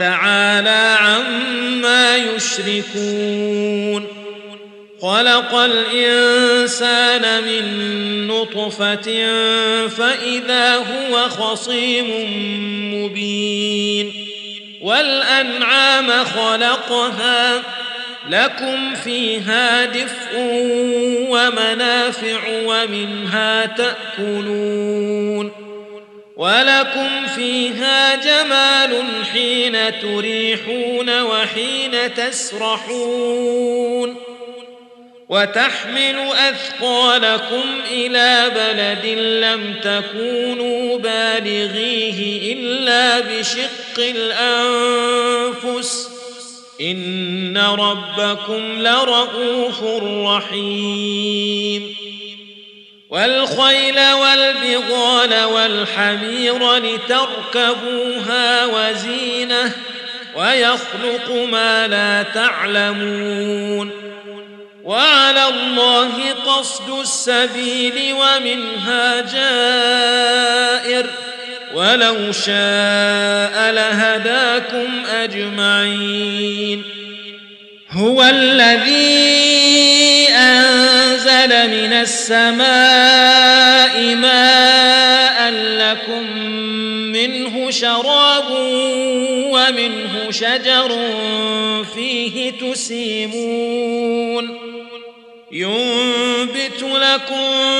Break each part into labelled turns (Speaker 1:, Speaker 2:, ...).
Speaker 1: تعالى عما يشركون. خلق الإنسان من نطفة فإذا هو خصيم مبين. والأنعام خلقها لكم فيها دفء ومنافع ومنها تأكلون. ولكم فيها جمال حين تريحون وحين تسرحون وتحمل أثقالكم إلى بلد لم تكونوا بالغيه إلا بشق الأنفس إن ربكم لرؤوف رحيم والخيل والبغال والحمير لتركبوها وزينة ويخلق ما لا تعلمون وعلى الله قصد السبيل ومنها جائر ولو شاء لهداكم أجمعين هو الذي أنزل من السماء ماء لكم منه شراب ومنه شجر فيه تسيمون ينبت لكم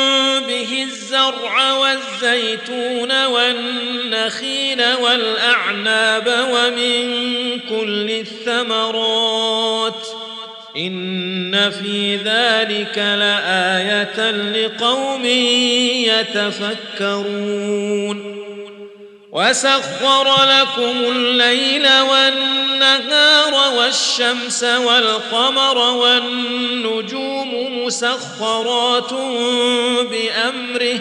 Speaker 1: والزيتون والنخيل والأعناب ومن كل الثمرات إن في ذلك لآية لقوم يتفكرون وسخر لكم الليل والنهار والشمس والقمر والنجوم مسخرات بأمره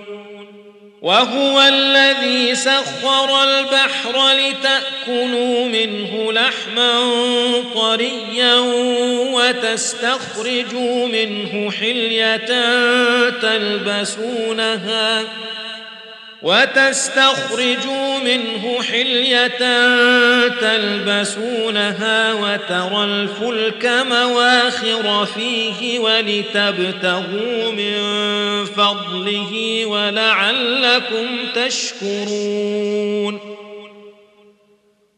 Speaker 1: وهو الذي سخر البحر لتأكلوا منه لحما طريا وتستخرجوا منه حلية تلبسونها وتستخرجوا منه حلية تلبسونها وترى الفلك مواخر فيه ولتبتغوا من فضله ولعلكم تشكرون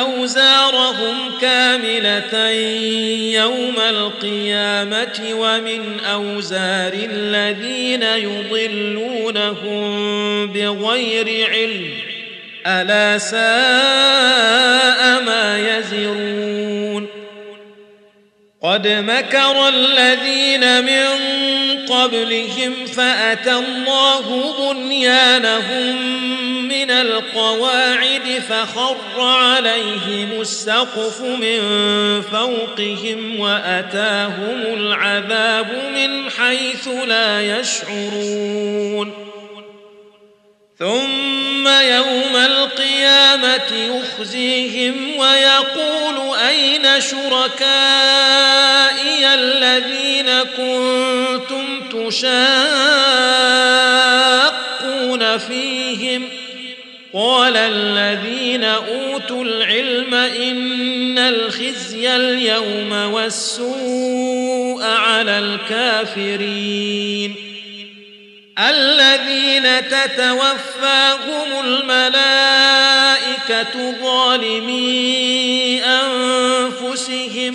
Speaker 1: أوزارهم كاملة يوم القيامة ومن أوزار الذين يضلونهم بغير علم ألا ساء ما يزرون قد مكر الذين من قبلهم فأتى الله بنيانهم من القواعد فخر عليهم السقف من فوقهم وأتاهم العذاب من حيث لا يشعرون. ثم يوم القيامة يخزيهم ويقول أين شركائي الذين كنتم تشاقون فيهم قال الذين أوتوا العلم إن الخزي اليوم والسوء على الكافرين الذين تتوفاهم الملائكة ظالمي أنفسهم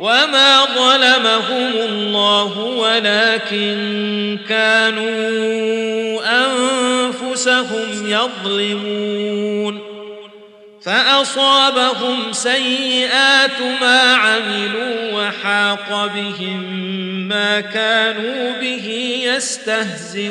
Speaker 1: وما ظلمهم الله ولكن كانوا انفسهم يظلمون فاصابهم سيئات ما عملوا وحاق بهم ما كانوا به يستهزئون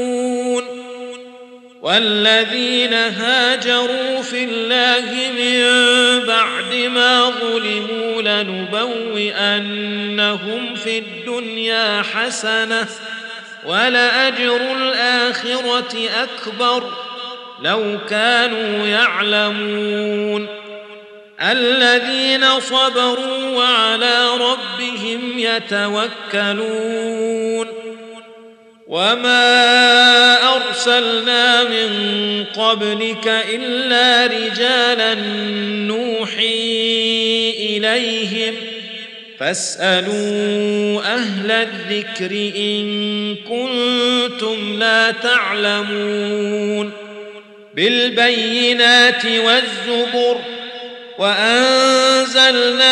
Speaker 1: والذين هاجروا في الله من بعد ما ظلموا لنبوئنهم في الدنيا حسنة ولأجر الآخرة أكبر لو كانوا يعلمون. الذين صبروا وعلى ربهم يتوكلون. وما ارسلنا من قبلك الا رجالا نوحي اليهم فاسالوا أهل الذكر ان كنتم لا تعلمون بالبينات والزبر وانزلنا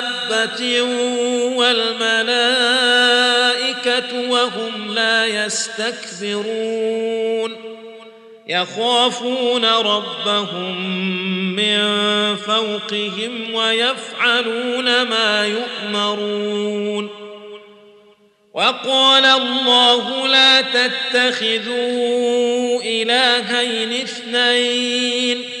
Speaker 1: دابه والملائكة وهم لا يستكبرون. يخافون ربهم من فوقهم ويفعلون ما يؤمرون. وقال الله لا تتخذوا إلهين اثنين.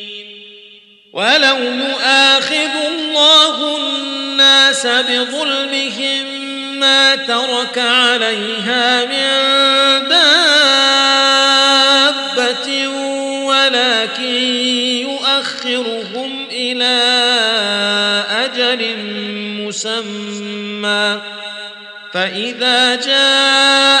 Speaker 1: ولو يؤاخذ الله الناس بظلمهم ما ترك عليها من دابة ولكن يؤخرهم إلى أجل مسمى فإذا جاء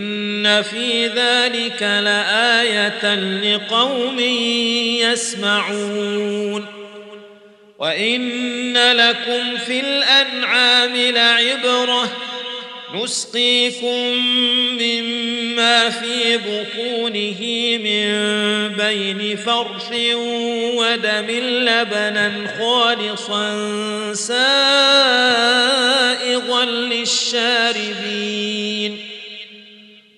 Speaker 1: ان في ذلك لآية لقوم يسمعون. وإن لكم في الأنعام لعبرة نسقيكم مما في بطونه من بين فرث ودم لبنا خالصا سائغا للشاربين.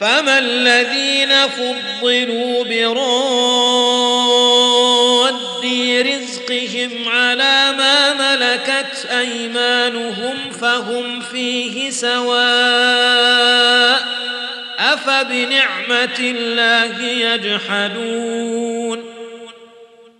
Speaker 1: فما الذين فضلوا براد رزقهم على ما ملكت ايمانهم فهم فيه سواء افبنعمه الله يجحدون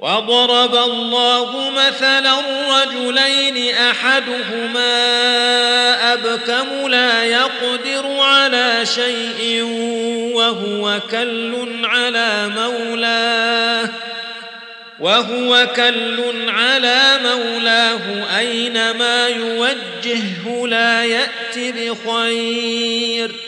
Speaker 1: وضرب الله مثلا رجلين احدهما ابكم لا يقدر على شيء وهو كل على مولاه وهو كل على مولاه اينما يوجهه لا يات بخير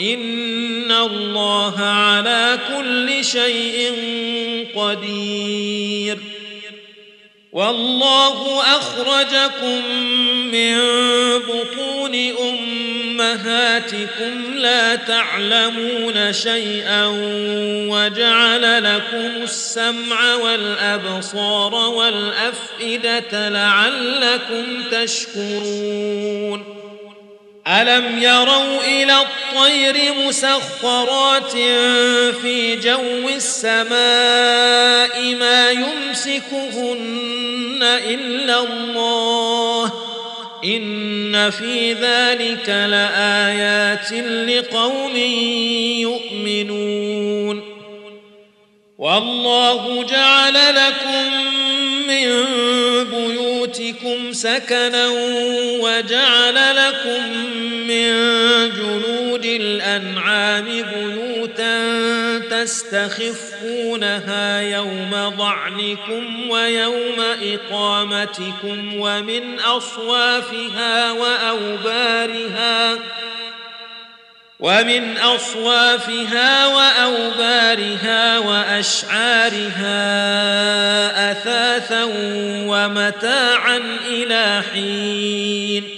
Speaker 1: ان الله على كل شيء قدير. والله اخرجكم من بطون امهاتكم لا تعلمون شيئا وجعل لكم السمع والابصار والافئده لعلكم تشكرون. الم يروا إلى الطير مسخرات في جو السماء ما يمسكهن إلا الله. إن في ذلك لآيات لقوم يؤمنون. والله جعل لكم من بيوتكم سكنا وجعل لكم من جلود الأنعام بيوتا تستخفونها يوم ضعنكم ويوم إقامتكم ومن أصوافها وأوبارها ومن أصوافها وأوبارها وأشعارها أثاثا ومتاعا إلى حين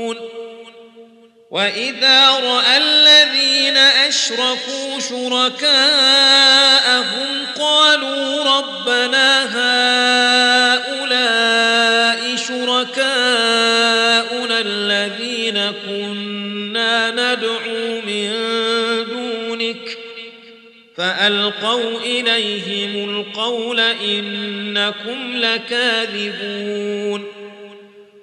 Speaker 1: واذا راى الذين اشركوا شركاءهم قالوا ربنا هؤلاء شركاؤنا الذين كنا ندعو من دونك فالقوا اليهم القول انكم لكاذبون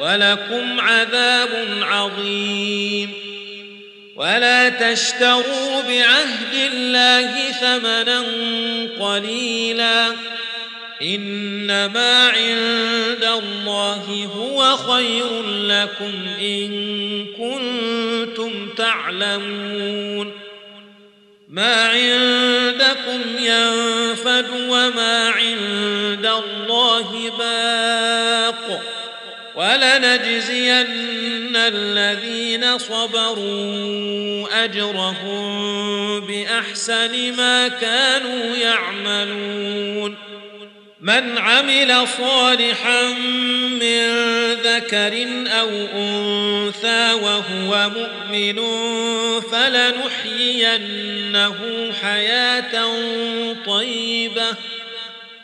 Speaker 1: ولكم عذاب عظيم. ولا تشتروا بعهد الله ثمنا قليلا. إنما عند الله هو خير لكم إن كنتم تعلمون. ما عندكم ينفد وما عند الله باق. ولنجزين الذين صبروا أجرهم بأحسن ما كانوا يعملون. من عمل صالحا من ذكر أو أنثى وهو مؤمن فلنحيينه حياة طيبة.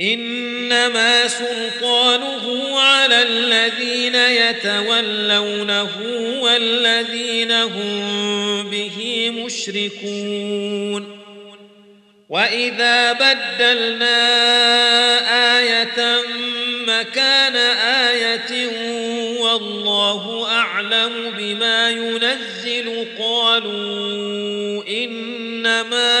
Speaker 1: إنما سلطانه على الذين يتولونه والذين هم به مشركون. وإذا بدلنا آية مكان آية والله أعلم بما ينزل قالوا إنما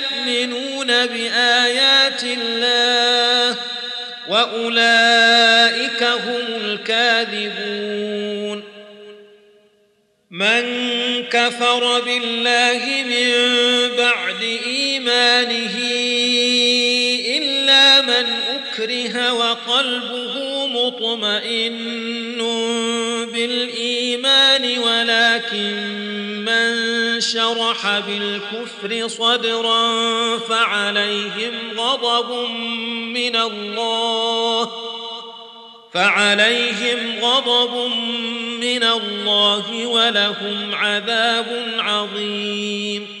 Speaker 1: بآيات الله وأولئك هم الكاذبون. من كفر بالله من بعد إيمانه إلا من أكره وقلبه مطمئن بالإيمان ولكن شرح بالكفر صدرا فعليهم غضب من الله فعليهم غضب من الله ولهم عذاب عظيم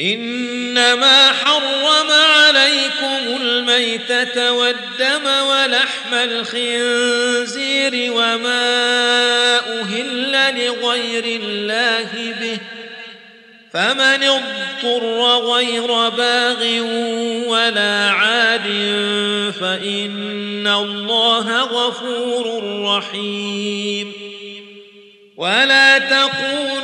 Speaker 1: إنما حرم عليكم الميتة والدم ولحم الخنزير وما أهل لغير الله به فمن اضطر غير باغ ولا عاد فإن الله غفور رحيم ولا تقولوا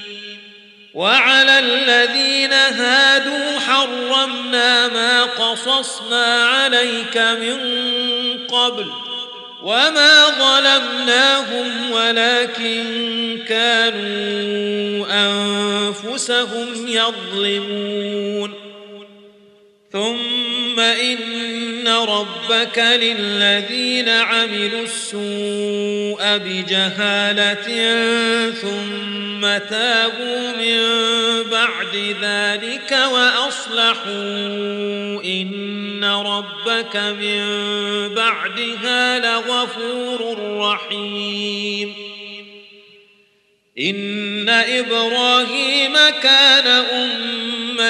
Speaker 1: وعلى الذين هادوا حرمنا ما قصصنا عليك من قبل وما ظلمناهم ولكن كانوا أنفسهم يظلمون. ثم ان ربك للذين عملوا السوء بجهاله ثم تابوا من بعد ذلك واصلحوا ان ربك من بعدها لغفور رحيم ان إبراهيم كان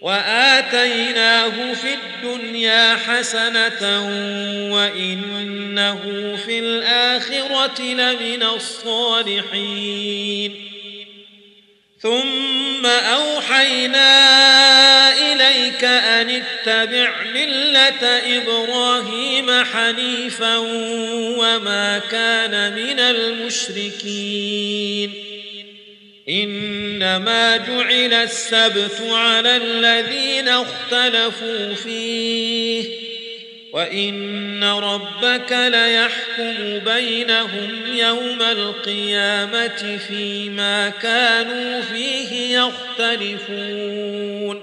Speaker 1: وآتيناه في الدنيا حسنة وإنه في الآخرة لمن الصالحين. ثم أوحينا إليك أن اتبع ملة إبراهيم حنيفا وما كان من المشركين. إنما جعل السبت على الذين اختلفوا فيه وإن ربك ليحكم بينهم يوم القيامة فيما كانوا فيه يختلفون.